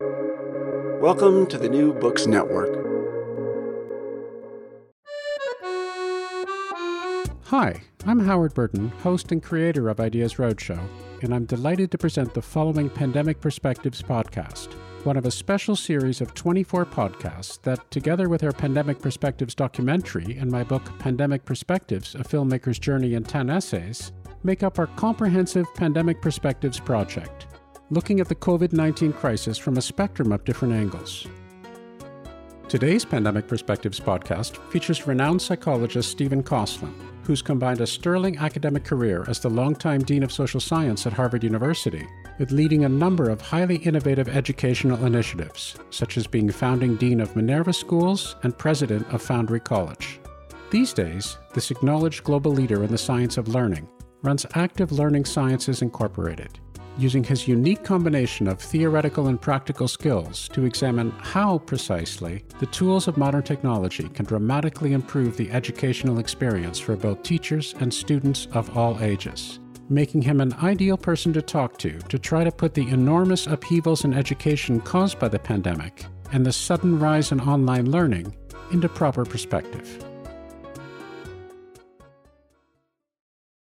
Welcome to the New Books Network. Hi, I'm Howard Burton, host and creator of Ideas Roadshow, and I'm delighted to present the following Pandemic Perspectives podcast, one of a special series of 24 podcasts that, together with our Pandemic Perspectives documentary and my book Pandemic Perspectives A Filmmaker's Journey in 10 Essays, make up our comprehensive Pandemic Perspectives project looking at the COVID 19 crisis from a spectrum of different angles. Today's Pandemic Perspectives podcast features renowned psychologist Stephen Kosslyn, who's combined a sterling academic career as the longtime Dean of Social Science at Harvard University with leading a number of highly innovative educational initiatives, such as being founding Dean of Minerva Schools and President of Foundry College. These days, this acknowledged global leader in the science of learning runs Active Learning Sciences Incorporated, using his unique combination of theoretical and practical skills to examine how precisely the tools of modern technology can dramatically improve the educational experience for both teachers and students of all ages, making him an ideal person to talk to to try to put the enormous upheavals in education caused by the pandemic and the sudden rise in online learning into proper perspective.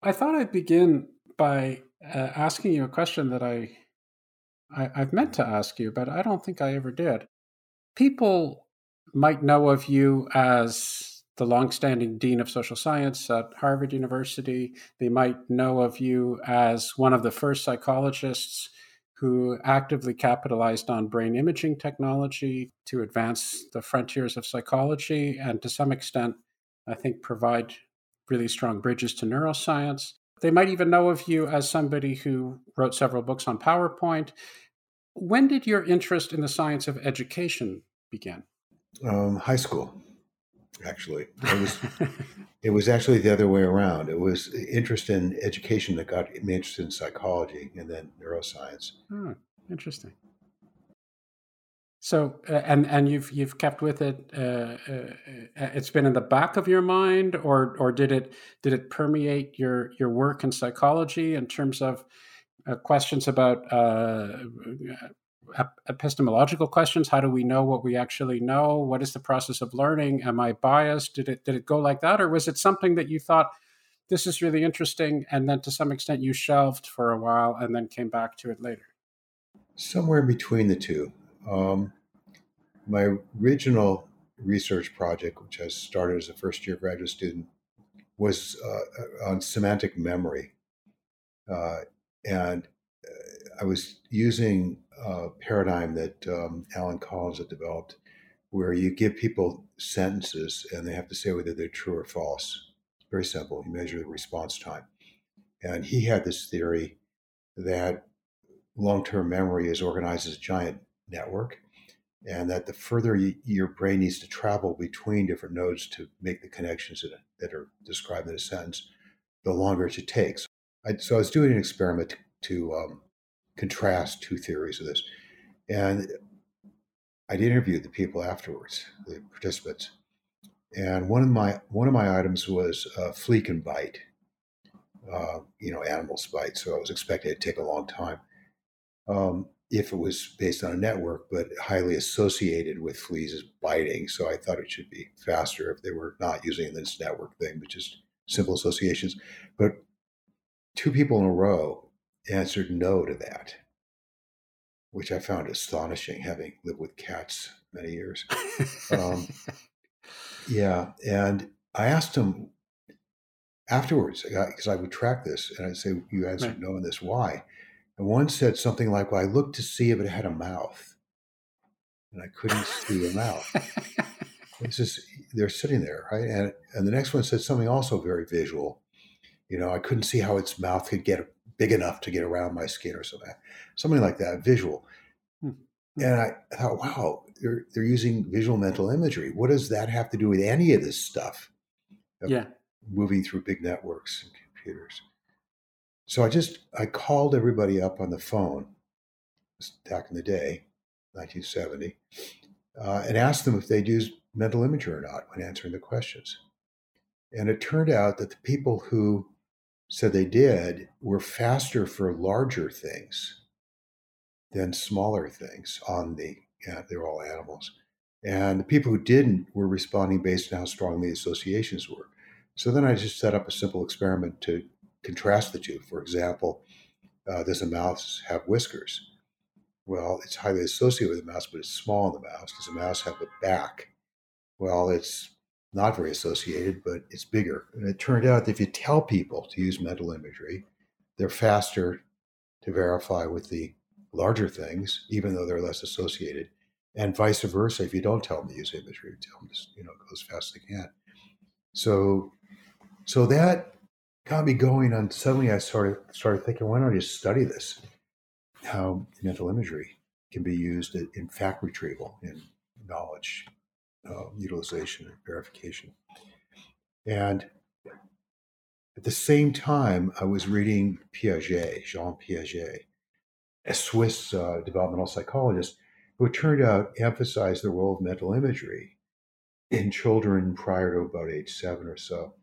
I thought I'd begin by uh, asking you a question that I, I I've meant to ask you, but I don't think I ever did. People might know of you as the longstanding dean of social science at Harvard University. They might know of you as one of the first psychologists who actively capitalized on brain imaging technology to advance the frontiers of psychology and to some extent, I think, provide really strong bridges to neuroscience. They might even know of you as somebody who wrote several books on PowerPoint. When did your interest in the science of education begin? Um, high school, actually. It was, it was actually the other way around. It was interest in education that got me interested in psychology and then neuroscience. Oh, interesting. So uh, and and you've you've kept with it. Uh, uh, uh, it's been in the back of your mind, or or did it did it permeate your your work in psychology in terms of uh, questions about uh, epistemological questions? How do we know what we actually know? What is the process of learning? Am I biased? Did it did it go like that, or was it something that you thought this is really interesting, and then to some extent you shelved for a while and then came back to it later? Somewhere between the two. Um, my original research project, which I started as a first year graduate student, was uh, on semantic memory. Uh, and uh, I was using a paradigm that um, Alan Collins had developed, where you give people sentences and they have to say whether they're true or false. Very simple. You measure the response time. And he had this theory that long term memory is organized as a giant network and that the further you, your brain needs to travel between different nodes to make the connections that, that are described in a sentence, the longer it takes. I, so I was doing an experiment to um, contrast two theories of this, and I interviewed the people afterwards, the participants, and one of my one of my items was uh, flea can bite, uh, you know, animals bite. So I was expecting it to take a long time. Um, if it was based on a network, but highly associated with fleas as biting. So I thought it should be faster if they were not using this network thing, but just simple associations. But two people in a row answered no to that, which I found astonishing, having lived with cats many years. um, yeah, and I asked them afterwards because I would track this, and I'd say, "You answered right. no on this. Why?" And one said something like, Well, I looked to see if it had a mouth, and I couldn't see a mouth. It's just, they're sitting there, right? And, and the next one said something also very visual. You know, I couldn't see how its mouth could get big enough to get around my skin or something, something like that, visual. Hmm. And I thought, wow, they're they're using visual mental imagery. What does that have to do with any of this stuff? Yeah. Moving through big networks and computers. So I just I called everybody up on the phone back in the day, 1970, uh, and asked them if they'd used mental imagery or not when answering the questions. And it turned out that the people who said they did were faster for larger things than smaller things on the, yeah, they're all animals. And the people who didn't were responding based on how strong the associations were. So then I just set up a simple experiment to contrast the two. For example, uh, does a mouse have whiskers? Well, it's highly associated with a mouse, but it's small in the mouse. Does a mouse have a back? Well, it's not very associated, but it's bigger. And it turned out that if you tell people to use mental imagery, they're faster to verify with the larger things, even though they're less associated. And vice versa, if you don't tell them to use imagery, tell them to you know go as fast as they can. So, so that got me going on. Suddenly, I started started thinking, why don't I just study this? How mental imagery can be used in fact retrieval, in knowledge uh, utilization and verification. And at the same time, I was reading Piaget, Jean Piaget, a Swiss uh, developmental psychologist who turned out emphasized the role of mental imagery in children prior to about age seven or so.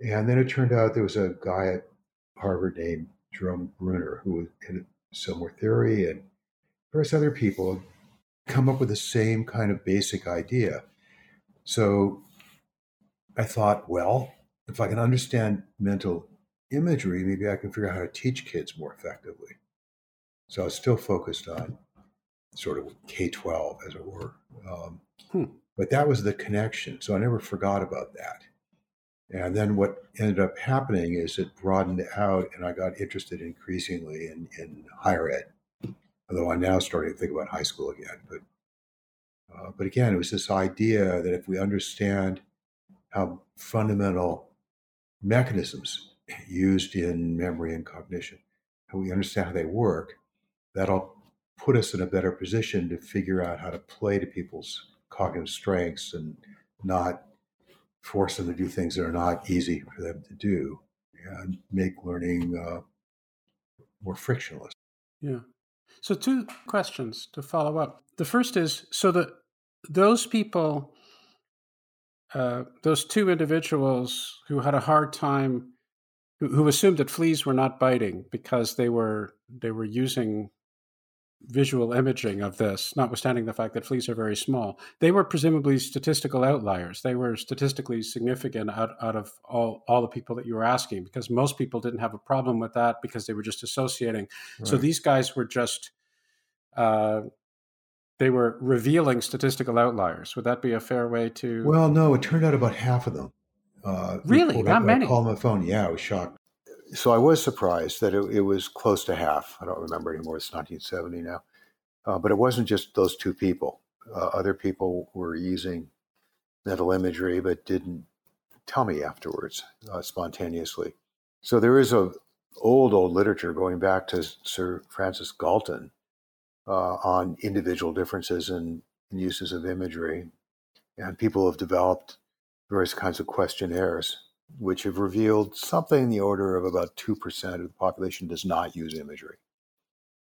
And then it turned out there was a guy at Harvard named Jerome Bruner who had similar theory, and various other people come up with the same kind of basic idea. So I thought, well, if I can understand mental imagery, maybe I can figure out how to teach kids more effectively. So I was still focused on sort of K 12, as it were. Um, hmm. But that was the connection. So I never forgot about that. And then what ended up happening is it broadened out, and I got interested increasingly in, in higher ed although I'm now starting to think about high school again. But uh, but again, it was this idea that if we understand how fundamental mechanisms used in memory and cognition, how we understand how they work, that'll put us in a better position to figure out how to play to people's cognitive strengths and not force them to do things that are not easy for them to do and make learning uh, more frictionless. Yeah. So, two questions to follow up. The first is so that those people, uh, those two individuals who had a hard time, who, who assumed that fleas were not biting because they were they were using visual imaging of this, notwithstanding the fact that fleas are very small, they were presumably statistical outliers. They were statistically significant out, out of all, all the people that you were asking because most people didn't have a problem with that because they were just associating. Right. So these guys were just, uh, they were revealing statistical outliers. Would that be a fair way to? Well, no, it turned out about half of them. Uh, really? That many? I called my phone. Yeah, I was shocked so I was surprised that it, it, was close to half. I don't remember anymore. It's 1970 now. Uh, but it wasn't just those two people. Uh, other people were using mental imagery, but didn't tell me afterwards uh, spontaneously. So there is a old, old literature going back to Sir Francis Galton uh, on individual differences in, in uses of imagery. And people have developed various kinds of questionnaires which have revealed something in the order of about 2% of the population does not use imagery.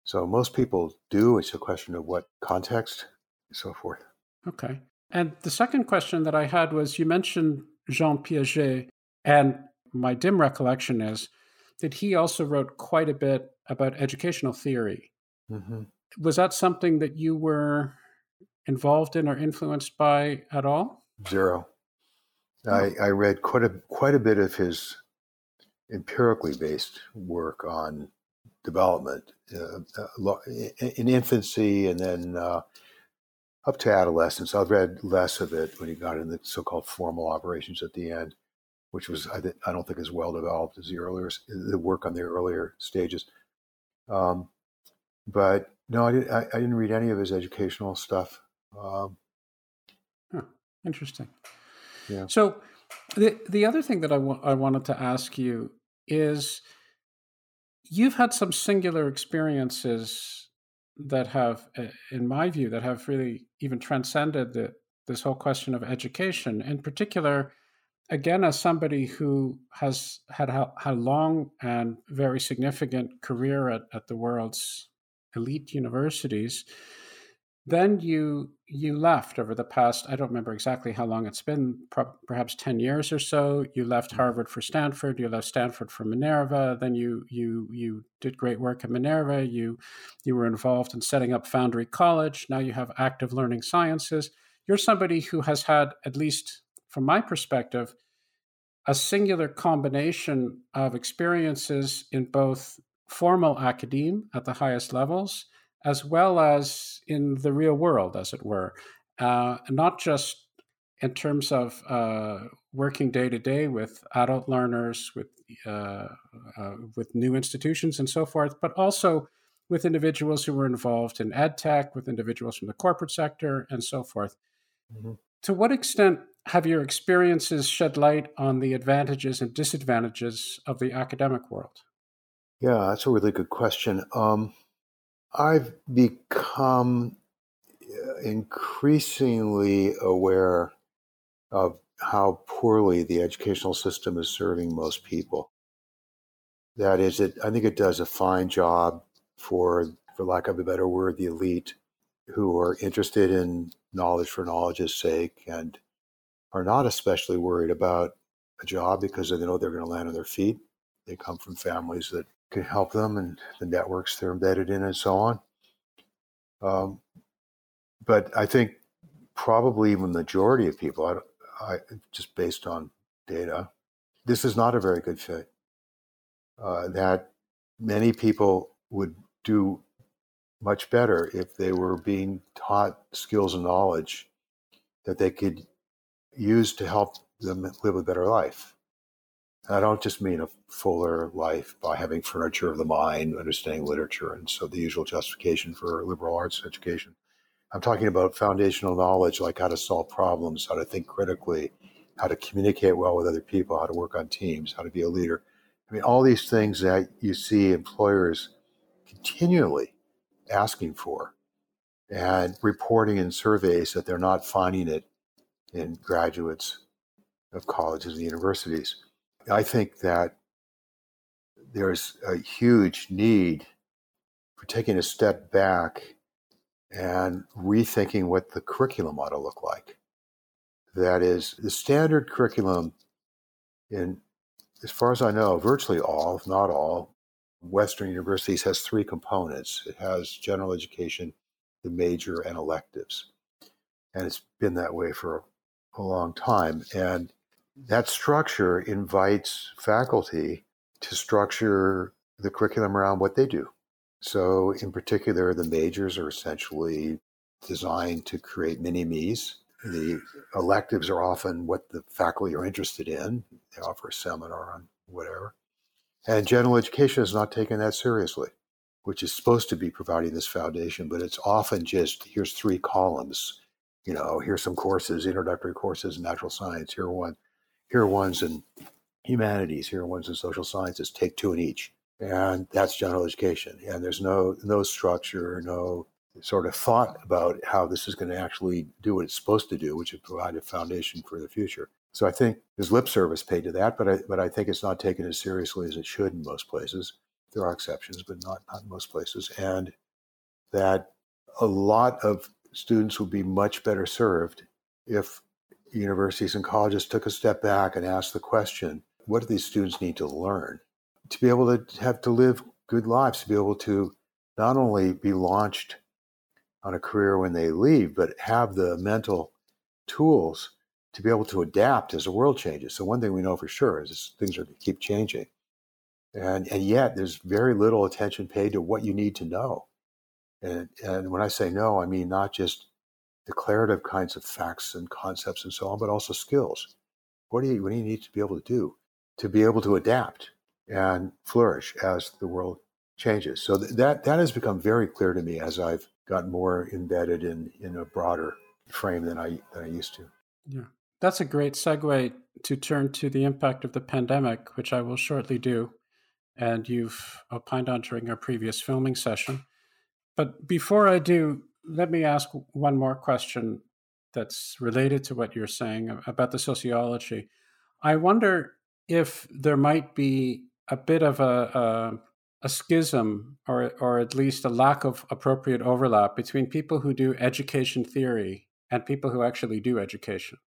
So most people do. It's a question of what context and so forth. Okay. And the second question that I had was you mentioned Jean Piaget, and my dim recollection is that he also wrote quite a bit about educational theory. Mm-hmm. Was that something that you were involved in or influenced by at all? Zero. I, I read quite a quite a bit of his empirically based work on development uh, uh in infancy and then uh, up to adolescence. I've read less of it when he got in the so-called formal operations at the end, which was I, th- I don't think as well developed as the earlier the work on the earlier stages. Um, but no, I, did, I, I, didn't read any of his educational stuff. Um, huh, interesting. Yeah. So the the other thing that I, wa- I wanted to ask you is you've had some singular experiences that have, uh, in my view, that have really even transcended the, this whole question of education. In particular, again, as somebody who has had a, a long and very significant career at, at the world's elite universities, then you you left over the past i don't remember exactly how long it's been perhaps 10 years or so you left mm-hmm. harvard for stanford you left stanford for minerva then you you you did great work at minerva you you were involved in setting up foundry college now you have active learning sciences you're somebody who has had at least from my perspective a singular combination of experiences in both formal academe at the highest levels as well as in the real world, as it were, uh, not just in terms of uh, working day to day with adult learners, with uh, uh, with new institutions and so forth, but also with individuals who were involved in ed tech, with individuals from the corporate sector, and so forth. Mm-hmm. To what extent have your experiences shed light on the advantages and disadvantages of the academic world? Yeah, that's a really good question. Um, I've become uh, increasingly aware of how poorly the educational system is serving most people. That is, it. I think it does a fine job for, for lack of a better word, the elite who are interested in knowledge for knowledge's sake and are not especially worried about a job because they know they're going to land on their feet. They come from families that can help them and the networks they're embedded in and so on. Um, but I think probably even the majority of people, I, I, just based on data, this is not a very good fit. Uh, that many people would do much better if they were being taught skills and knowledge that they could use to help them live a better life. I don't just mean a fuller life by having furniture of the mind, understanding literature, and so the usual justification for liberal arts education. I'm talking about foundational knowledge like how to solve problems, how to think critically, how to communicate well with other people, how to work on teams, how to be a leader. I mean, all these things that you see employers continually asking for and reporting in surveys that they're not finding it in graduates of colleges and universities. I think that there's a huge need for taking a step back and rethinking what the curriculum ought to look like. That is, the standard curriculum in, as far as I know, virtually all, if not all, Western universities has three components. It has general education, the major, and electives. And it's been that way for a long time. And that structure invites faculty to structure the curriculum around what they do. So, in particular, the majors are essentially designed to create mini me's. The electives are often what the faculty are interested in. They offer a seminar on whatever. And general education is not taken that seriously, which is supposed to be providing this foundation, but it's often just here's three columns. You know, here's some courses, introductory courses natural science. Here one here are ones in humanities, here are ones in social sciences, take two in each. And that's general education. And there's no no structure, no sort of thought about how this is going to actually do what it's supposed to do, which is provide a foundation for the future. So I think there's lip service paid to that, but I, but I think it's not taken as seriously as it should in most places. There are exceptions, but not, not in most places. And that a lot of students would be much better served if universities and colleges took a step back and asked the question what do these students need to learn to be able to have to live good lives, to be able to not only be launched on a career when they leave, but have the mental tools to be able to adapt as the world changes. So one thing we know for sure is things are keep changing. And, and yet there's very little attention paid to what you need to know. And, and when I say no, I mean not just declarative kinds of facts and concepts and so on, but also skills. What do you what do you need to be able to do to be able to adapt and flourish as the world changes? So th- that that has become very clear to me as I've gotten more embedded in in a broader frame than I than I used to. Yeah. That's a great segue to turn to the impact of the pandemic, which I will shortly do, and you've opined on during our previous filming session. But before I do, let me ask one more question that's related to what you're saying about the sociology. I wonder if there might be a bit of a, a, a schism or, or at least a lack of appropriate overlap between people who do education theory and people who actually do education.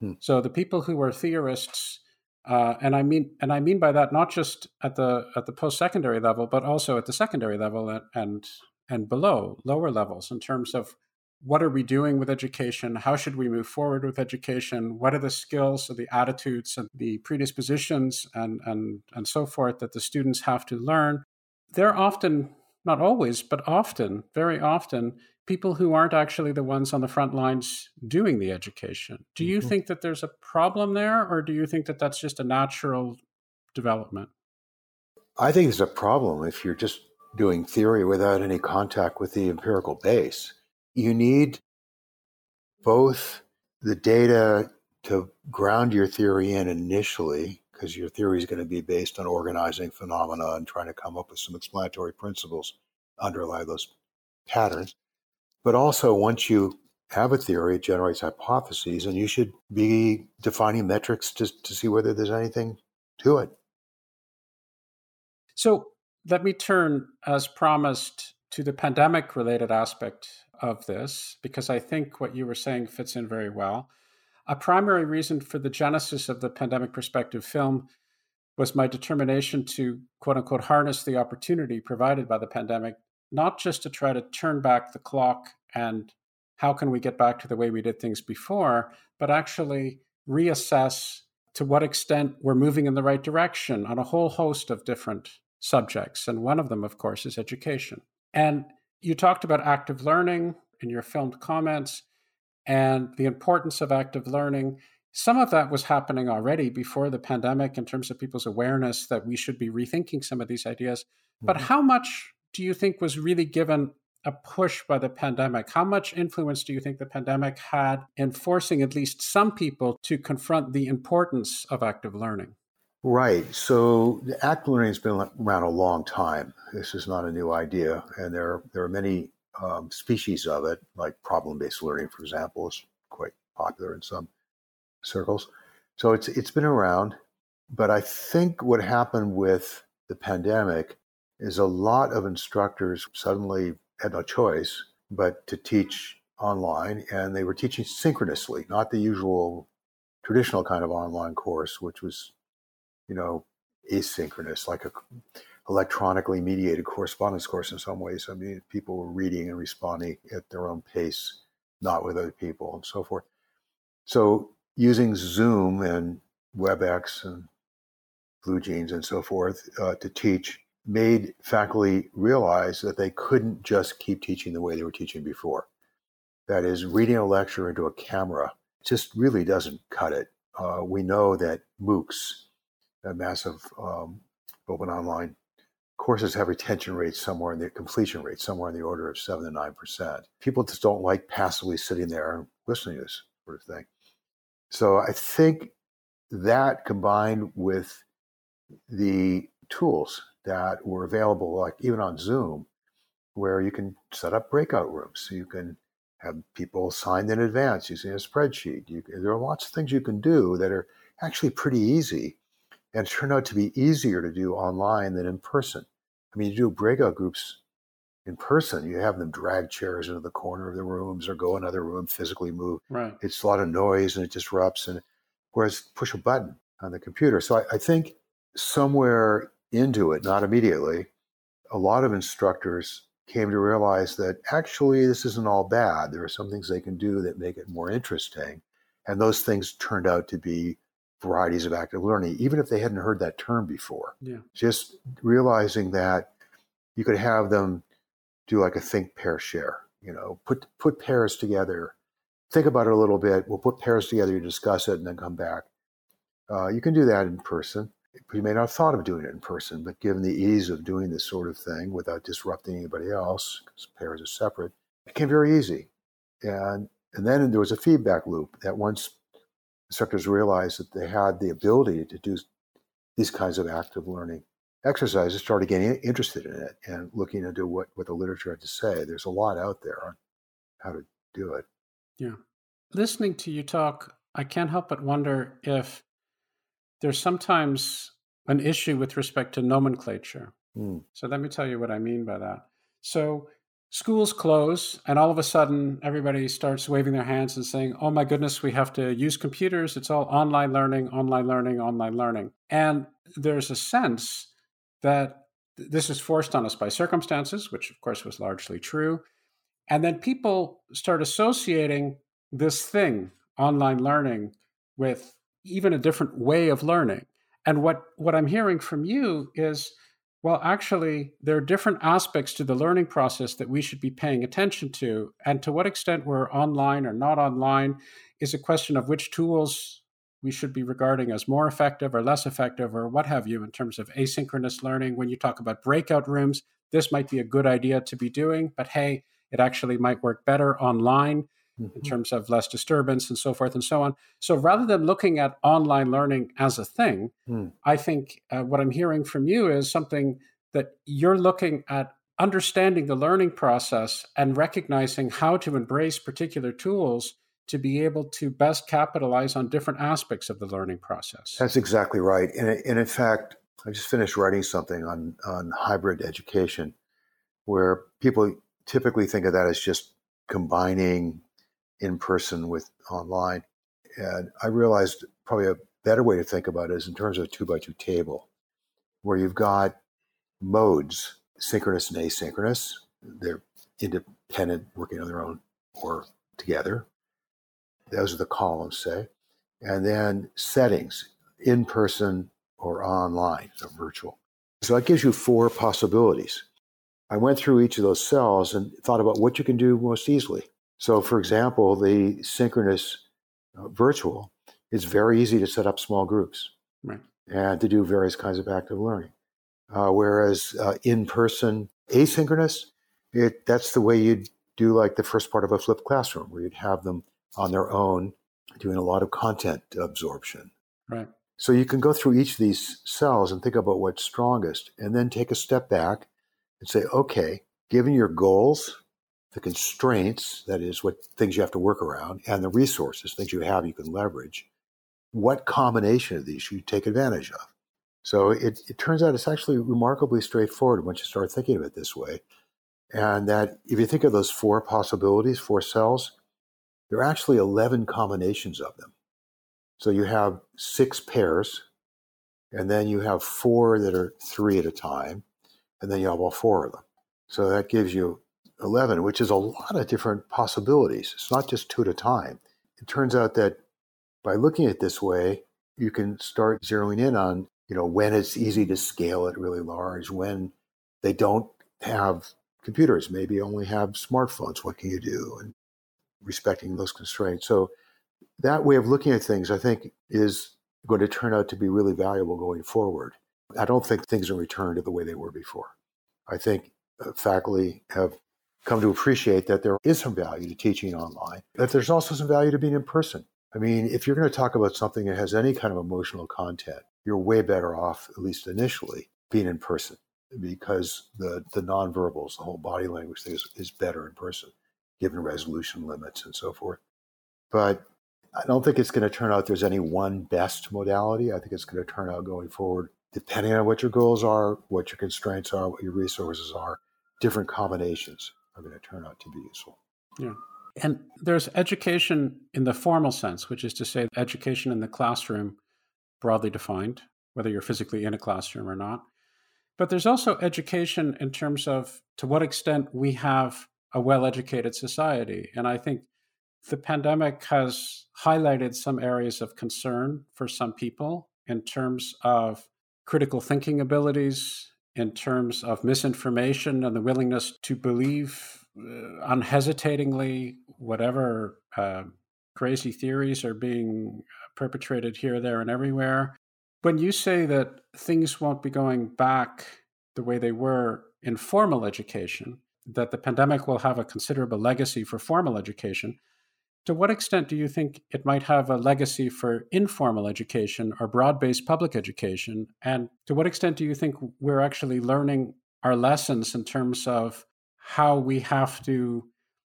Hmm. So the people who are theorists, uh, and I mean, and I mean by that not just at the at the post secondary level, but also at the secondary level and, and and below lower levels in terms of what are we doing with education? How should we move forward with education? What are the skills or the attitudes and the predispositions and, and, and so forth that the students have to learn? They're often, not always, but often, very often, people who aren't actually the ones on the front lines doing the education. Do you mm-hmm. think that there's a problem there, or do you think that that's just a natural development? I think it's a problem if you're just doing theory without any contact with the empirical base you need both the data to ground your theory in initially, because your theory is going to be based on organizing phenomena and trying to come up with some explanatory principles underlie those patterns. But also, once you have a theory, it generates hypotheses, and you should be defining metrics to, to see whether there's anything to it. So let me turn, as promised, to the pandemic related aspect of this because I think what you were saying fits in very well. A primary reason for the genesis of the pandemic perspective film was my determination to quote unquote harness the opportunity provided by the pandemic, not just to try to turn back the clock and how can we get back to the way we did things before, but actually reassess to what extent we're moving in the right direction on a whole host of different subjects. And one of them, of course, is education. And you talked about active learning in your filmed comments and the importance of active learning. Some of that was happening already before the pandemic in terms of people's awareness that we should be rethinking some of these ideas. But mm-hmm. how much do you think was really given a push by the pandemic? How much influence do you think the pandemic had in forcing at least some people to confront the importance of active learning? Right. So the active learning has been around a long time. This is not a new idea, and there there are many um, species of it, like problem-based learning, for example, is quite popular in some circles. So it's it's been around, but I think what happened with the pandemic is a lot of instructors suddenly had no choice but to teach online, and they were teaching synchronously, not the usual traditional kind of online course, which was you know, asynchronous, like a electronically mediated correspondence course in some ways. I mean, people were reading and responding at their own pace, not with other people and so forth. So using Zoom and WebEx and BlueJeans and so forth uh, to teach made faculty realize that they couldn't just keep teaching the way they were teaching before. That is, reading a lecture into a camera just really doesn't cut it. Uh, we know that MOOCs massive um, open online courses have retention rates somewhere in the completion rates somewhere in the order of seven to nine percent. People just don't like passively sitting there and listening to this sort of thing. So I think that combined with the tools that were available, like even on Zoom, where you can set up breakout rooms, so you can have people signed in advance using a spreadsheet. You, there are lots of things you can do that are actually pretty easy and it turned out to be easier to do online than in person. I mean, you do breakout groups in person, you have them drag chairs into the corner of the rooms or go another room, physically move. Right. It's a lot of noise and it disrupts. And whereas push a button on the computer. So I, I think somewhere into it, not immediately, a lot of instructors came to realize that actually this isn't all bad. There are some things they can do that make it more interesting. And those things turned out to be varieties of active learning, even if they hadn't heard that term before. Yeah. Just realizing that you could have them do like a think pair share, you know, put put pairs together, think about it a little bit. We'll put pairs together, you discuss it, and then come back. Uh, you can do that in person. You may not have thought of doing it in person, but given the ease of doing this sort of thing without disrupting anybody else, because pairs are separate, it became very easy. And and then there was a feedback loop that once instructors realized that they had the ability to do these kinds of active learning exercises, started getting interested in it and looking into what, what the literature had to say. There's a lot out there on how to do it. Yeah. Listening to you talk, I can't help but wonder if there's sometimes an issue with respect to nomenclature. Mm. So let me tell you what I mean by that. So schools close, and all of a sudden, everybody starts waving their hands and saying, Oh my goodness, we have to use computers. It's all online learning, online learning, online learning. And there's a sense that this is forced on us by circumstances, which of course was largely true. And then people start associating this thing, online learning, with even a different way of learning. And what, what I'm hearing from you is well, actually, there are different aspects to the learning process that we should be paying attention to. And to what extent we're online or not online is a question of which tools we should be regarding as more effective or less effective or what have you in terms of asynchronous learning. When you talk about breakout rooms, this might be a good idea to be doing, but hey, it actually might work better online mm-hmm. in terms of less disturbance and so forth and so on. So rather than looking at online learning as a thing, mm. I think uh, what I'm hearing from you is something that you're looking at understanding the learning process and recognizing how to embrace particular tools to be able to best capitalize on different aspects of the learning process. That's exactly right. And, and in fact, I just finished writing something on, on hybrid education where people typically think of that as just combining in person with online. And I realized probably a better way to think about it is in terms of a two by two table, where you've got modes, synchronous and asynchronous. They're independent, working on their own or together. Those are the columns, say. And then settings, in person or online, so virtual. So that gives you four possibilities. I went through each of those cells and thought about what you can do most easily. So, for example, the synchronous uh, virtual, it's very easy to set up small groups right. and to do various kinds of active learning. Uh, whereas uh, in person, asynchronous, it, that's the way you'd do like the first part of a flipped classroom, where you'd have them on their own doing a lot of content absorption. Right. So you can go through each of these cells and think about what's strongest, and then take a step back and say, okay, given your goals the constraints, that is, what things you have to work around, and the resources, things you have you can leverage, what combination of these should you take advantage of? So it, it turns out it's actually remarkably straightforward once you start thinking of it this way. And that if you think of those four possibilities, four cells, there are actually 11 combinations of them. So you have six pairs, and then you have four that are three at a time, and then you have all four of them. So that gives you 11, which is a lot of different possibilities. It's not just two at a time. It turns out that by looking at it this way, you can start zeroing in on, you know, when it's easy to scale it really large, when they don't have computers, maybe only have smartphones. What can you do? And respecting those constraints. So that way of looking at things, I think, is going to turn out to be really valuable going forward. I don't think things are returned to the way they were before. I think uh, faculty have come to appreciate that there is some value to teaching online, that there's also some value to being in person. I mean, if you're going to talk about something that has any kind of emotional content, you're way better off, at least initially, being in person because the, the nonverbals, the whole body language thing is, is better in person, given resolution limits and so forth. But I don't think it's going to turn out there's any one best modality. I think it's going to turn out going forward, depending on what your goals are, what your constraints are, what your resources are, different combinations are going to turn out to be useful. Yeah. And there's education in the formal sense, which is to say, education in the classroom, broadly defined, whether you're physically in a classroom or not. But there's also education in terms of to what extent we have a well educated society. And I think the pandemic has highlighted some areas of concern for some people in terms of critical thinking abilities, in terms of misinformation and the willingness to believe uh, unhesitatingly whatever uh, crazy theories are being perpetrated here, there, and everywhere. When you say that things won't be going back the way they were in formal education, that the pandemic will have a considerable legacy for formal education, To what extent do you think it might have a legacy for informal education or broad based public education? And to what extent do you think we're actually learning our lessons in terms of how we have to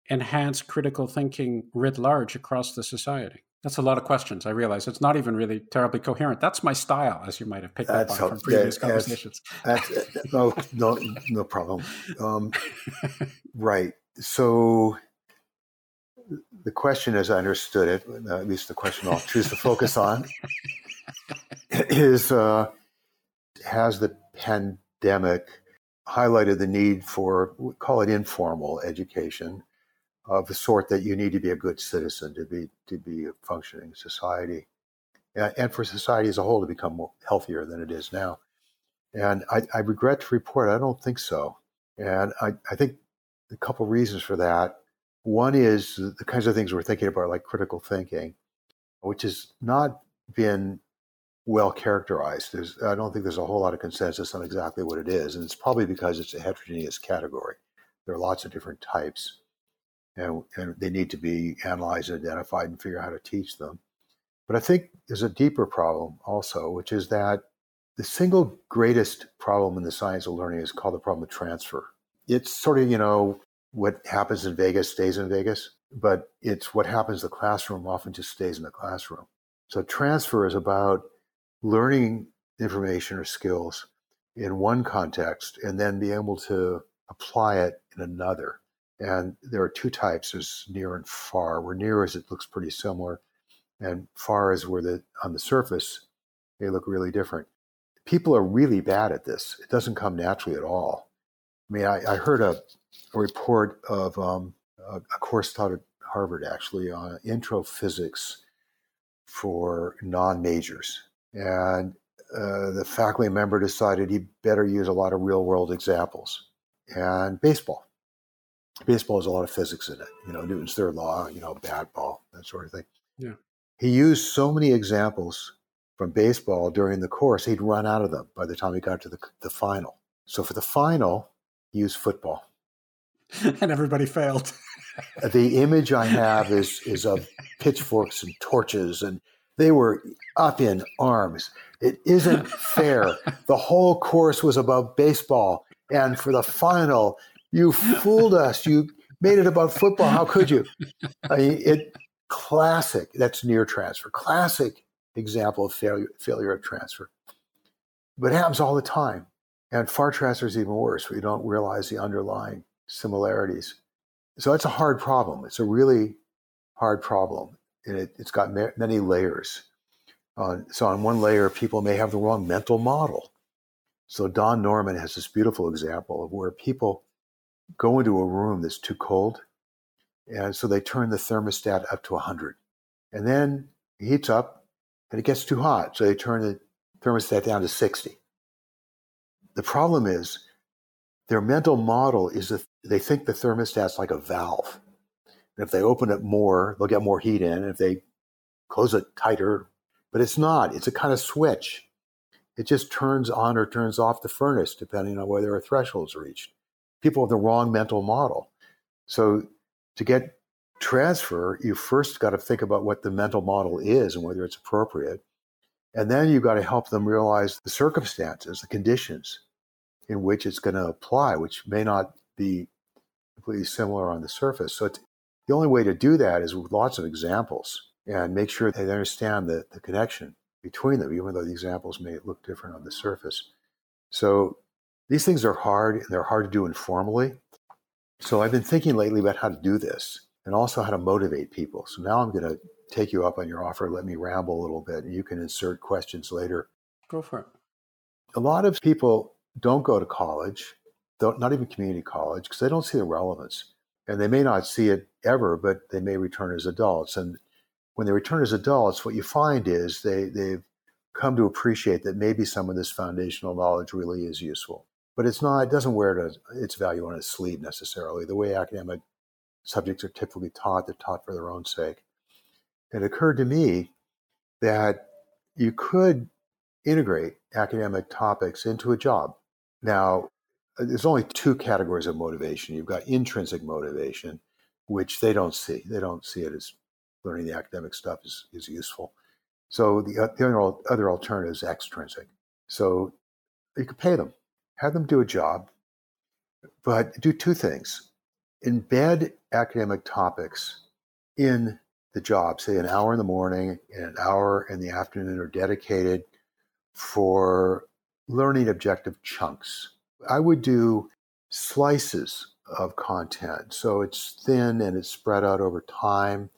enhance critical thinking writ large across the society? That's a lot of questions. I realize it's not even really terribly coherent. That's my style, as you might have picked that's up on from previous conversations. That's, that's, no, no, no problem. Um, right. So the question, as I understood it, uh, at least the question I'll choose to focus on, is uh, has the pandemic highlighted the need for, we call it informal education, of the sort that you need to be a good citizen to be to be a functioning society, and, and for society as a whole to become more healthier than it is now. And I, I regret to report I don't think so. And I, I think a couple reasons for that. One is the kinds of things we're thinking about, like critical thinking, which has not been well characterized. There's, I don't think there's a whole lot of consensus on exactly what it is, and it's probably because it's a heterogeneous category. There are lots of different types and, and they need to be analyzed and identified and figure out how to teach them. But I think there's a deeper problem also, which is that the single greatest problem in the science of learning is called the problem of transfer. It's sort of, you know, what happens in Vegas stays in Vegas, but it's what happens in the classroom often just stays in the classroom. So transfer is about learning information or skills in one context and then be able to apply it in another. And there are two types there's near and far. Where near is it looks pretty similar, and far is where the on the surface they look really different. People are really bad at this. It doesn't come naturally at all. I mean, I, I heard a, a, report of um, a, a, course taught at Harvard actually on intro physics for non majors. And uh, the faculty member decided he better use a lot of real world examples and baseball baseball has a lot of physics in it. You know, Newton's third law, you know, bat ball, that sort of thing. Yeah. He used so many examples from baseball during the course, he'd run out of them by the time he got to the, the final. So for the final, he used football. and everybody failed. the image I have is is of pitchforks and torches, and they were up in arms. It isn't fair. the whole course was about baseball, and for the final, you fooled us. You made it about football. How could you? I mean, it classic. That's near transfer. Classic example of failure, failure of transfer. But it happens all the time. And far transfer is even worse. We don't realize the underlying similarities. So it's a hard problem. It's a really hard problem. And it, has got ma- many layers. Uh, so on one layer, people may have the wrong mental model. So Don Norman has this beautiful example of where people go into a room that's too cold. And so they turn the thermostat up to 100. And then it heats up and it gets too hot. So they turn the thermostat down to 60. The problem is their mental model is that they think the thermostat's like a valve. And if they open it more, they'll get more heat in. And if they close it tighter, but it's not. It's a kind of switch. It just turns on or turns off the furnace depending on whether a threshold's reached people have the wrong mental model. So to get transfer, you first got to think about what the mental model is and whether it's appropriate. And then you've got to help them realize the circumstances, the conditions in which it's going to apply, which may not be completely similar on the surface. So the only way to do that is with lots of examples and make sure they understand the, the connection between them, even though the examples may look different on the surface. So these things are hard and they're hard to do informally. So I've been thinking lately about how to do this and also how to motivate people. So now I'm going to take you up on your offer. Let me ramble a little bit and you can insert questions later. Go for it. A lot of people don't go to college, not even community college, because they don't see the relevance. And they may not see it ever, but they may return as adults. And when they return as adults, what you find is they, they've come to appreciate that maybe some of this foundational knowledge really is useful but it's not. It doesn't wear it its value on its sleeve necessarily. The way academic subjects are typically taught, they're taught for their own sake. It occurred to me that you could integrate academic topics into a job. Now, there's only two categories of motivation. You've got intrinsic motivation, which they don't see. They don't see it as learning the academic stuff is, is useful. So the, uh, the other, other alternative is extrinsic. So you could pay them, have them do a job, but do two things. Embed academic topics in the job, say an hour in the morning and an hour in the afternoon are dedicated for learning objective chunks. I would do slices of content. So it's thin and it's spread out over time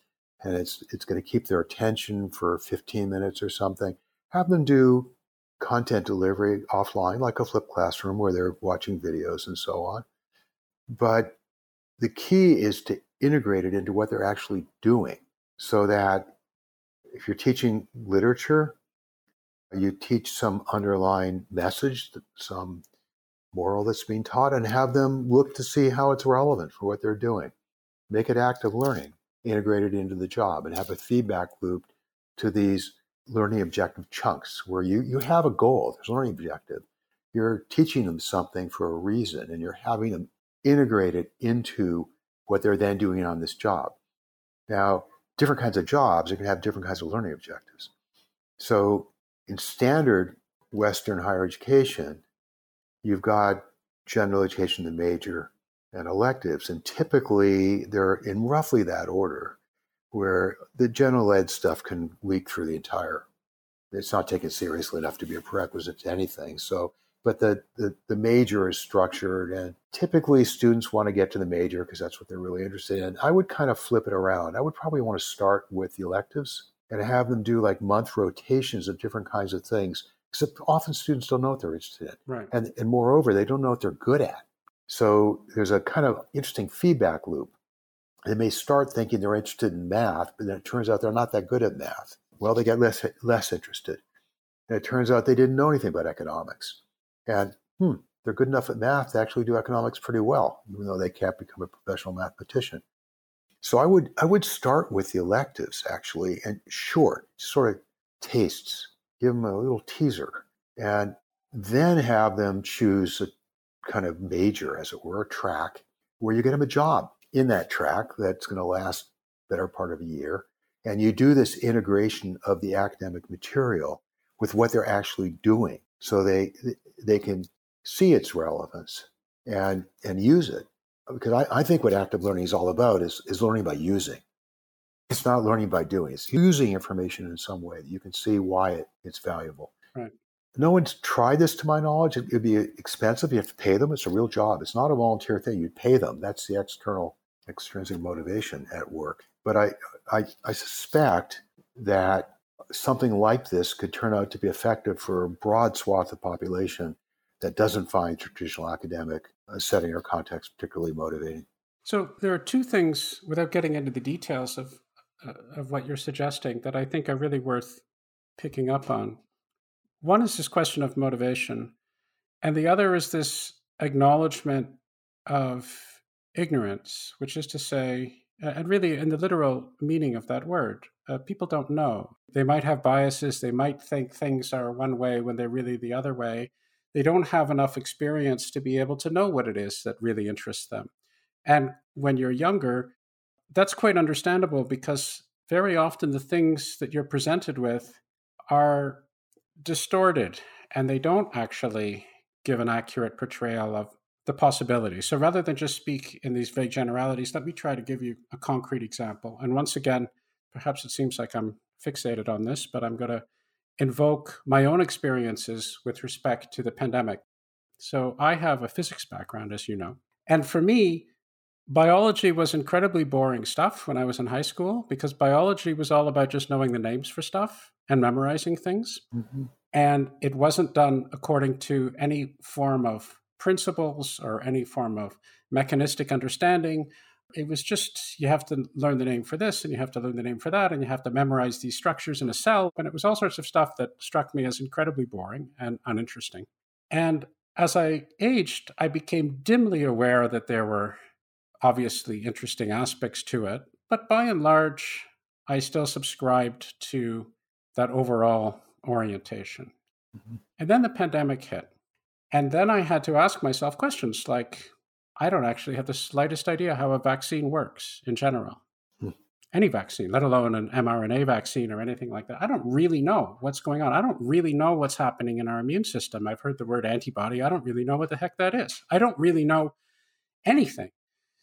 and it's it's going to keep their attention for 15 minutes or something. Have them do content delivery offline like a flipped classroom where they're watching videos and so on. But the key is to integrate it into what they're actually doing so that if you're teaching literature, you teach some underlying message, some moral that's being taught, and have them look to see how it's relevant for what they're doing. Make it active learning, integrate it into the job, and have a feedback loop to these learning objective chunks where you, you have a goal, there's a learning objective. You're teaching them something for a reason, and you're having them integrate it into what they're then doing on this job. Now, different kinds of jobs are going to have different kinds of learning objectives. So, in standard Western higher education, you've got general education, the major, and electives. And typically they're in roughly that order, where the general ed stuff can leak through the entire. It's not taken seriously enough to be a prerequisite to anything. So, but the, the, the major is structured, and typically students want to get to the major because that's what they're really interested in. I would kind of flip it around. I would probably want to start with the electives and have them do like month rotations of different kinds of things Except often students don't know what they're interested in. Right. And, and moreover, they don't know what they're good at. So there's a kind of interesting feedback loop. They may start thinking they're interested in math, but then it turns out they're not that good at math. Well, they get less, less interested. And it turns out they didn't know anything about economics. And hmm, they're good enough at math to actually do economics pretty well, even though they can't become a professional mathematician. So I would I would start with the electives actually, and short, sort of tastes give them a little teaser, and then have them choose a kind of major, as it were, a track where you get them a job in that track that's going to last better part of a year. And you do this integration of the academic material with what they're actually doing so they they can see its relevance and and use it. Because I, I think what active learning is all about is, is learning by using. It's not learning by doing. It's using information in some way that you can see why it, it's valuable. Right. No one's tried this to my knowledge. It, would be expensive. You have to pay them. It's a real job. It's not a volunteer thing. You pay them. That's the external extrinsic motivation at work. But I, I, I suspect that something like this could turn out to be effective for a broad swath of population that doesn't find traditional academic setting or context particularly motivating. So there are two things, without getting into the details of uh, of what you're suggesting that I think are really worth picking up on. One is this question of motivation, and the other is this acknowledgement of ignorance, which is to say, and really in the literal meaning of that word, uh, people don't know. They might have biases, they might think things are one way when they're really the other way. They don't have enough experience to be able to know what it is that really interests them. And when you're younger, that's quite understandable because very often the things that you're presented with are distorted and they don't actually give an accurate portrayal of the possibilities. So rather than just speak in these vague generalities, let me try to give you a concrete example. And once again, perhaps it seems like I'm fixated on this, but I'm going to invoke my own experiences with respect to the pandemic. So I have a physics background, as you know. And for me, biology was incredibly boring stuff when I was in high school because biology was all about just knowing the names for stuff and memorizing things. Mm-hmm. And it wasn't done according to any form of principles or any form of mechanistic understanding. It was just you have to learn the name for this and you have to learn the name for that and you have to memorize these structures in a cell. And it was all sorts of stuff that struck me as incredibly boring and uninteresting. And as I aged, I became dimly aware that there were obviously interesting aspects to it. But by and large, I still subscribed to that overall orientation. Mm-hmm. And then the pandemic hit. And then I had to ask myself questions like I don't actually have the slightest idea how a vaccine works in general. Mm. any vaccine, let alone an mRNA vaccine or anything like that. I don't really know what's going on. I don't really know what's happening in our immune system. I've heard the word antibody. I don't really know what the heck that is. I don't really know anything.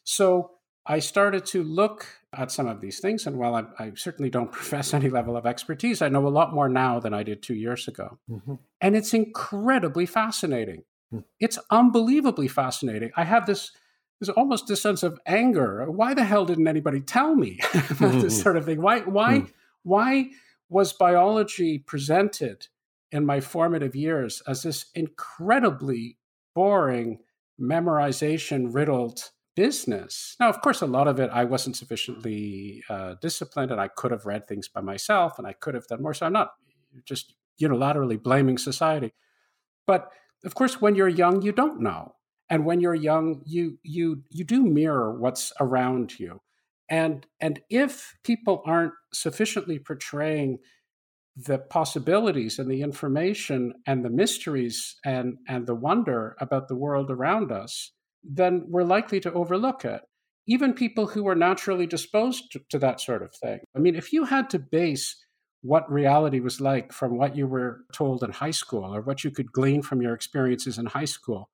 So I started to look at some of these things. And while I, I, certainly don't profess any level of expertise, I know a lot more now than I did two years ago. Mm-hmm. And it's incredibly fascinating. Mm-hmm. It's unbelievably fascinating. I have this. There's almost a sense of anger. Why the hell didn't anybody tell me mm-hmm. this sort of thing? Why, why, mm. why was biology presented in my formative years as this incredibly boring, memorization riddled business. Now, of course, a lot of it I wasn't sufficiently uh, disciplined, and I could have read things by myself, and I could have done more. So I'm not just unilaterally blaming society, but of course, when you're young, you don't know, and when you're young, you you you do mirror what's around you, and and if people aren't sufficiently portraying the possibilities and the information and the mysteries and and the wonder about the world around us then we're likely to overlook it. Even people who are naturally disposed to, to that sort of thing. I mean, if you had to base what reality was like from what you were told in high school or what you could glean from your experiences in high school,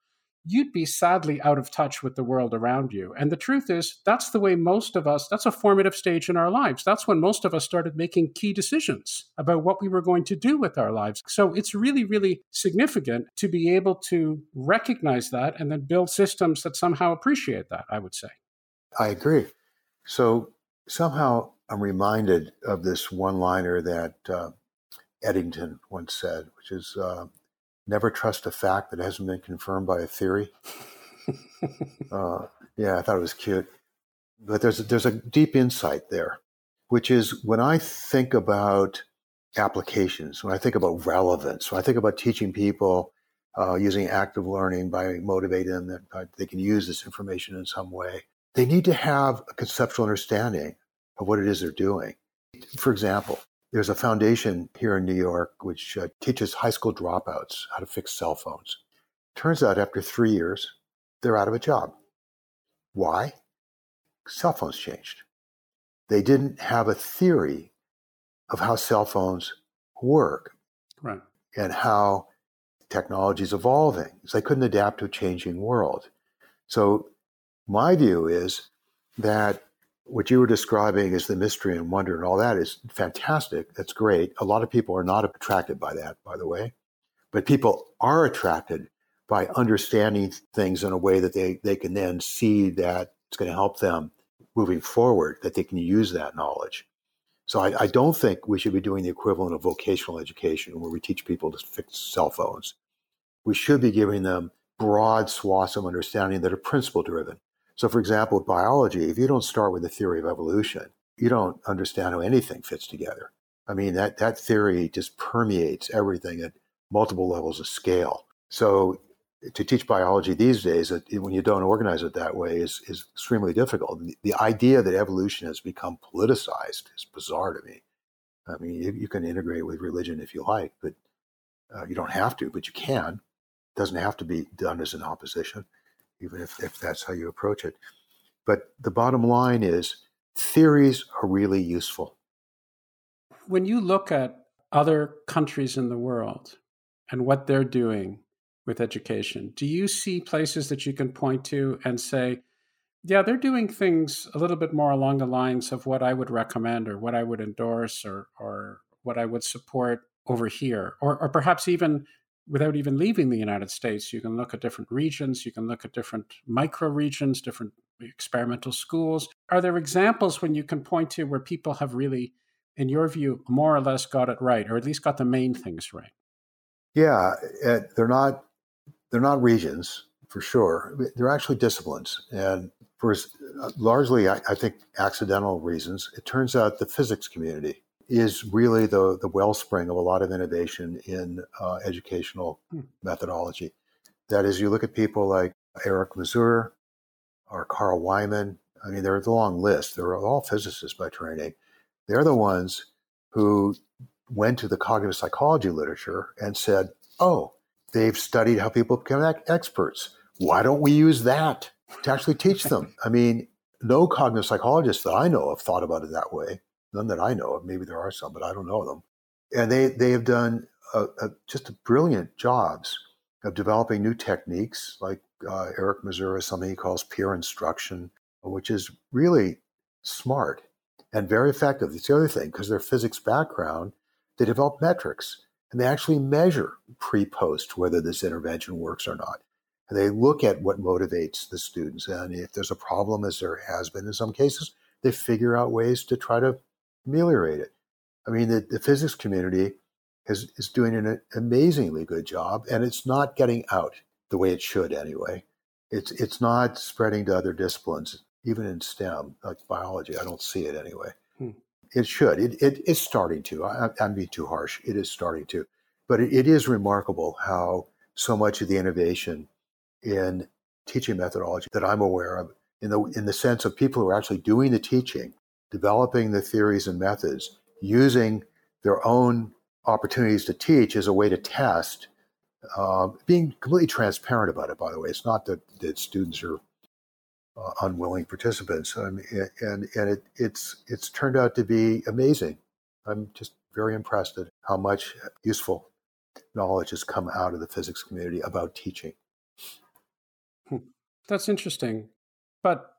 you'd be sadly out of touch with the world around you. And the truth is, that's the way most of us, that's a formative stage in our lives. That's when most of us started making key decisions about what we were going to do with our lives. So it's really, really significant to be able to recognize that and then build systems that somehow appreciate that, I would say. I agree. So somehow I'm reminded of this one liner that uh, Eddington once said, which is, uh, never trust a fact that hasn't been confirmed by a theory. uh, yeah, I thought it was cute. But there's a, there's a deep insight there, which is when I think about applications, when I think about relevance, when I think about teaching people uh, using active learning by motivating them that they can use this information in some way, they need to have a conceptual understanding of what it is they're doing. For example, there's a foundation here in New York which uh, teaches high school dropouts how to fix cell phones. Turns out after three years, they're out of a job. Why? Cell phones changed. They didn't have a theory of how cell phones work right. and how technology is evolving. So they couldn't adapt to a changing world. So my view is that what you were describing is the mystery and wonder and all that is fantastic. That's great. A lot of people are not attracted by that, by the way, but people are attracted by understanding things in a way that they, they can then see that it's going to help them moving forward, that they can use that knowledge. So I, I don't think we should be doing the equivalent of vocational education where we teach people to fix cell phones. We should be giving them broad swaths of understanding that are principle driven so, for example, with biology, if you don't start with the theory of evolution, you don't understand how anything fits together. I mean, that, that theory just permeates everything at multiple levels of scale. So, to teach biology these days, when you don't organize it that way, is, is extremely difficult. The idea that evolution has become politicized is bizarre to me. I mean, you, you can integrate with religion if you like, but uh, you don't have to, but you can. It doesn't have to be done as an opposition even if, if that's how you approach it. But the bottom line is theories are really useful. When you look at other countries in the world and what they're doing with education, do you see places that you can point to and say, yeah, they're doing things a little bit more along the lines of what I would recommend or what I would endorse or, or what I would support over here? Or, or perhaps even without even leaving the United States, you can look at different regions, you can look at different micro regions, different experimental schools. Are there examples when you can point to where people have really, in your view, more or less got it right, or at least got the main things right? Yeah, eh, they're not they're not regions for sure. They're actually disciplines, and for largely, I, I think, accidental reasons, it turns out the physics community is really the, the wellspring of a lot of innovation in uh, educational hmm. methodology. That is, you look at people like Eric Mazur or Carl Wieman. I mean, they're a long list. They're all physicists by training. They're the ones who went to the cognitive psychology literature and said, oh, they've studied how people become experts. Why don't we use that to actually teach them? I mean, no cognitive psychologists that I know of thought about it that way. None that I know of. Maybe there are some, but I don't know them. And they, they have done a, a, just brilliant jobs of developing new techniques, like uh, Eric Mazur something he calls peer instruction, which is really smart and very effective. It's the other thing, because their physics background, they develop metrics and they actually measure pre post whether this intervention works or not. And they look at what motivates the students. And if there's a problem, as there has been in some cases, they figure out ways to try to ameliorate it. I mean, the, the physics community is, is doing an amazingly good job, and it's not getting out the way it should anyway. It's, it's not spreading to other disciplines, even in STEM, like biology. I don't see it anyway. Hmm. It should. It, it is starting to. I, am being too harsh. It is starting to. But it, it is remarkable how so much of the innovation in teaching methodology that I'm aware of, in the, in the sense of people who are actually doing the teaching, developing the theories and methods, using their own opportunities to teach as a way to test, uh, being completely transparent about it, by the way. It's not that, that students are uh, unwilling participants. I mean, and and it, it's it's turned out to be amazing. I'm just very impressed at how much useful knowledge has come out of the physics community about teaching. Hmm. That's interesting. But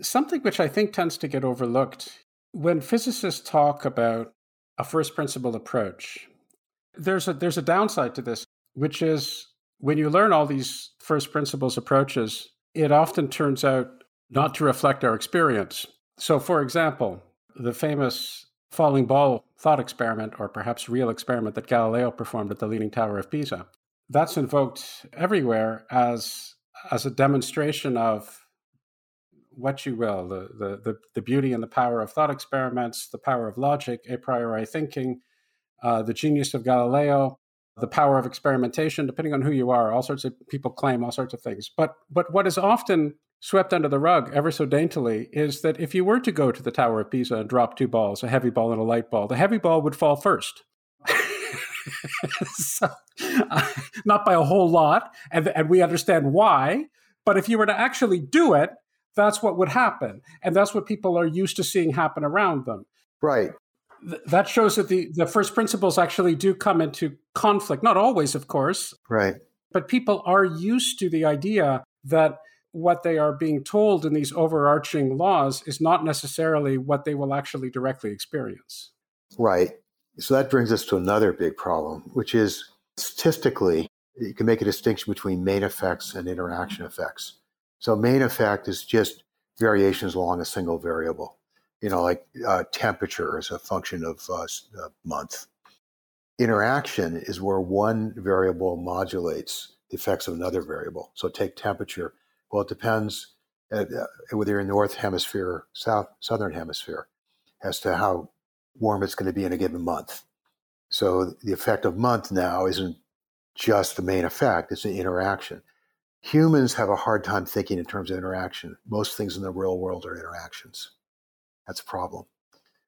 something which I think tends to get overlooked when physicists talk about a first principle approach, there's a there's a downside to this, which is when you learn all these first principles approaches, it often turns out not to reflect our experience. So, for example, the famous falling ball thought experiment, or perhaps real experiment that Galileo performed at the Leaning Tower of Pisa, that's invoked everywhere as as a demonstration of what you will the, the, the, the, beauty and the power of thought experiments, the power of logic, a priori thinking, uh, the genius of Galileo, the power of experimentation, depending on who you are. All sorts of people claim all sorts of things. But, but what is often swept under the rug ever so daintily is that if you were to go to the Tower of Pisa and drop two balls, a heavy ball and a light ball, the heavy ball would fall first. so, uh, not by a whole lot, and, and we understand why. But if you were to actually do it, that's what would happen. And that's what people are used to seeing happen around them. Right. Th- that shows that the, the first principles actually do come into conflict. Not always, of course. Right. But people are used to the idea that what they are being told in these overarching laws is not necessarily what they will actually directly experience. Right. So that brings us to another big problem, which is statistically, you can make a distinction between main effects and interaction effects. So main effect is just variations along a single variable, you know, like uh, temperature is a function of uh, a month. Interaction is where one variable modulates the effects of another variable. So take temperature. Well, it depends uh, whether you're in the north hemisphere, or south southern hemisphere, as to how warm it's going to be in a given month. So the effect of month now isn't just the main effect; it's an interaction humans have a hard time thinking in terms of interaction. Most things in the real world are interactions. That's a problem.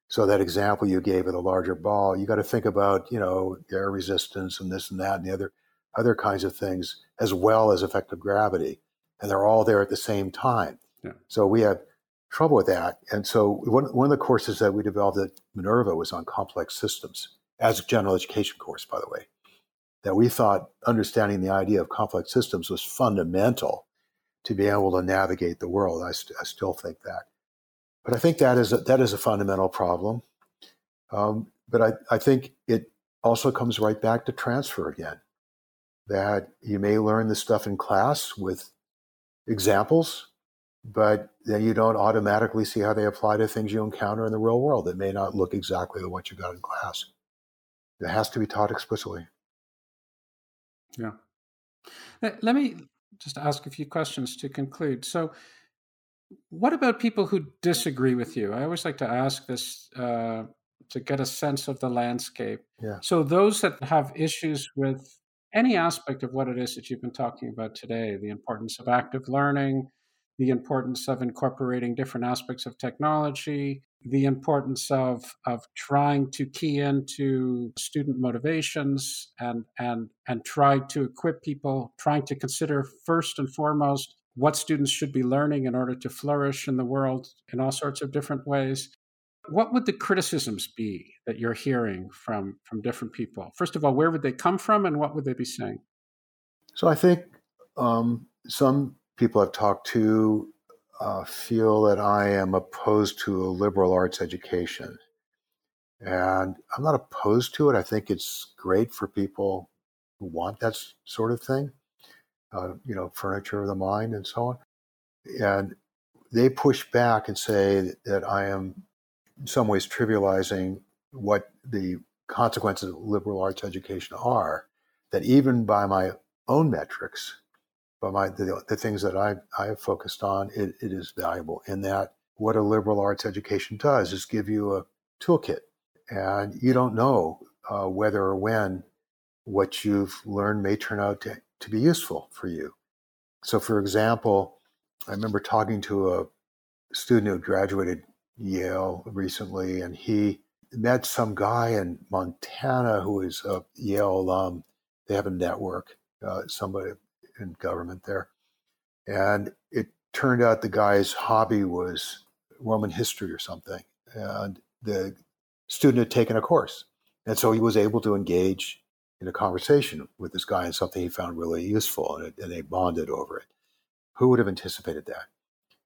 So that example you gave of the larger ball, you got to think about, you know, air resistance and this and that and the other other kinds of things, as well as effective gravity. And they're all there at the same time. Yeah. So we have trouble with that. And so one, one of the courses that we developed at Minerva was on complex systems as a general education course, by the way that we thought understanding the idea of complex systems was fundamental to be able to navigate the world. I, st- I still think that. But I think that is a, that is a fundamental problem. Um, but I, I think it also comes right back to transfer again. That you may learn the stuff in class with examples, but then you don't automatically see how they apply to things you encounter in the real world that may not look exactly like what you got in class. It has to be taught explicitly. Yeah. Let me just ask a few questions to conclude. So, what about people who disagree with you? I always like to ask this uh, to get a sense of the landscape. Yeah. So, those that have issues with any aspect of what it is that you've been talking about today the importance of active learning, the importance of incorporating different aspects of technology, the importance of of trying to key into student motivations and and and try to equip people, trying to consider first and foremost what students should be learning in order to flourish in the world in all sorts of different ways. What would the criticisms be that you're hearing from from different people? First of all, where would they come from, and what would they be saying? So I think um, some people I've talked to uh, feel that I am opposed to a liberal arts education, and I'm not opposed to it. I think it's great for people who want that sort of thing, uh, you know, furniture of the mind and so on. And they push back and say that I am in some ways trivializing what the consequences of liberal arts education are, that even by my own metrics, by my the, the things that I, I have focused on, it, it is valuable in that what a liberal arts education does is give you a toolkit. And you don't know uh, whether or when what you've learned may turn out to, to be useful for you. So, for example, I remember talking to a student who graduated Yale recently, and he met some guy in Montana who is a Yale alum. They have a network, uh, somebody in government there. And it turned out the guy's hobby was Roman history or something. And the student had taken a course. And so he was able to engage in a conversation with this guy and something he found really useful, and, it, and they bonded over it. Who would have anticipated that?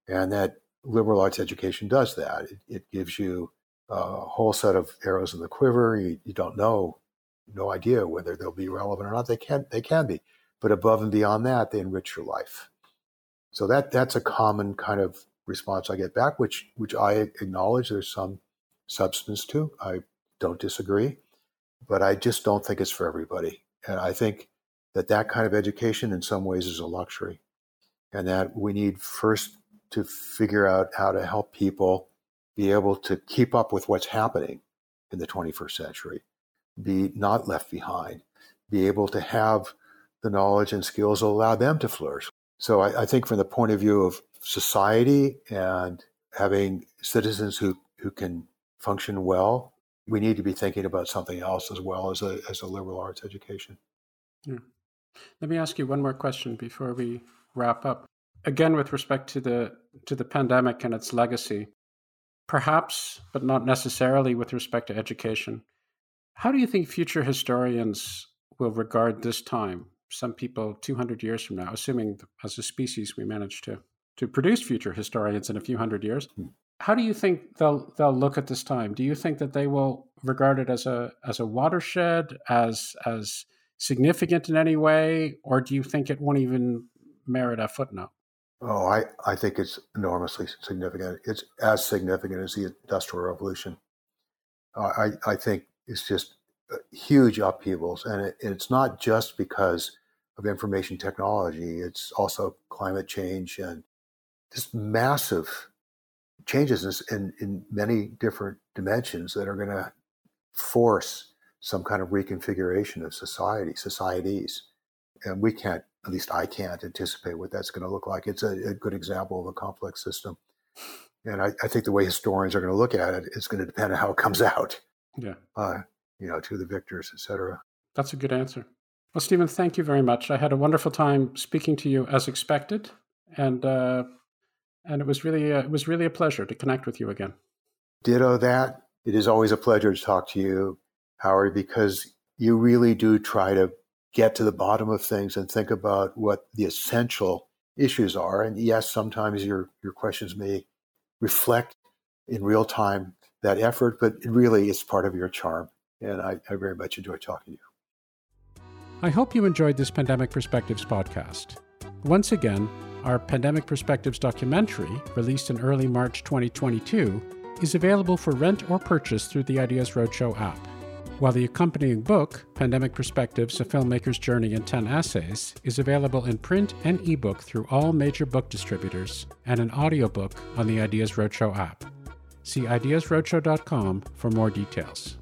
And that liberal arts education does that. It, it gives you a whole set of arrows in the quiver. You, you, don't know, no idea whether they'll be relevant or not. They can, they can be, but above and beyond that, they enrich your life. So that that's a common kind of response I get back, which which I acknowledge there's some substance to. I don't disagree, but I just don't think it's for everybody. And I think that that kind of education, in some ways, is a luxury, and that we need first to figure out how to help people be able to keep up with what's happening in the 21st century, be not left behind, be able to have the knowledge and skills will allow them to flourish. So I, I think from the point of view of society and having citizens who, who can function well, we need to be thinking about something else as well as a, as a liberal arts education. Yeah. Let me ask you one more question before we wrap up again with respect to the to the pandemic and its legacy perhaps but not necessarily with respect to education how do you think future historians will regard this time some people 200 years from now assuming as a species we manage to to produce future historians in a few hundred years hmm. how do you think they'll they'll look at this time do you think that they will regard it as a as a watershed as as significant in any way or do you think it won't even merit a footnote Oh, I, I think it's enormously significant. It's as significant as the Industrial Revolution. I, I think it's just uh, huge upheavals. And it, it's not just because of information technology, it's also climate change and just massive changes in, in many different dimensions that are going to force some kind of reconfiguration of society, societies. And we can't at least I can't anticipate what that's going to look like. It's a, a good example of a complex system. And I, I, think the way historians are going to look at it is going to depend on how it comes out. Yeah. Uh, you know, to the victors, et cetera. That's a good answer. Well, Stephen, thank you very much. I had a wonderful time speaking to you as expected, and uh, and it was really uh, it was really a pleasure to connect with you again. Ditto that. It is always a pleasure to talk to you, Howard, because you really do try to get to the bottom of things and think about what the essential issues are. And yes, sometimes your, your questions may reflect in real time that effort, but really it's part of your charm. And I, I very much enjoy talking to you. I hope you enjoyed this Pandemic Perspectives podcast. Once again, our Pandemic Perspectives documentary, released in early March 2022, is available for rent or purchase through the Ideas Roadshow app while the accompanying book, Pandemic Perspectives A Filmmaker's Journey in 10 Essays, is available in print and ebook through all major book distributors and an audiobook on the Ideas Roadshow app. See ideasroadshow.com for more details.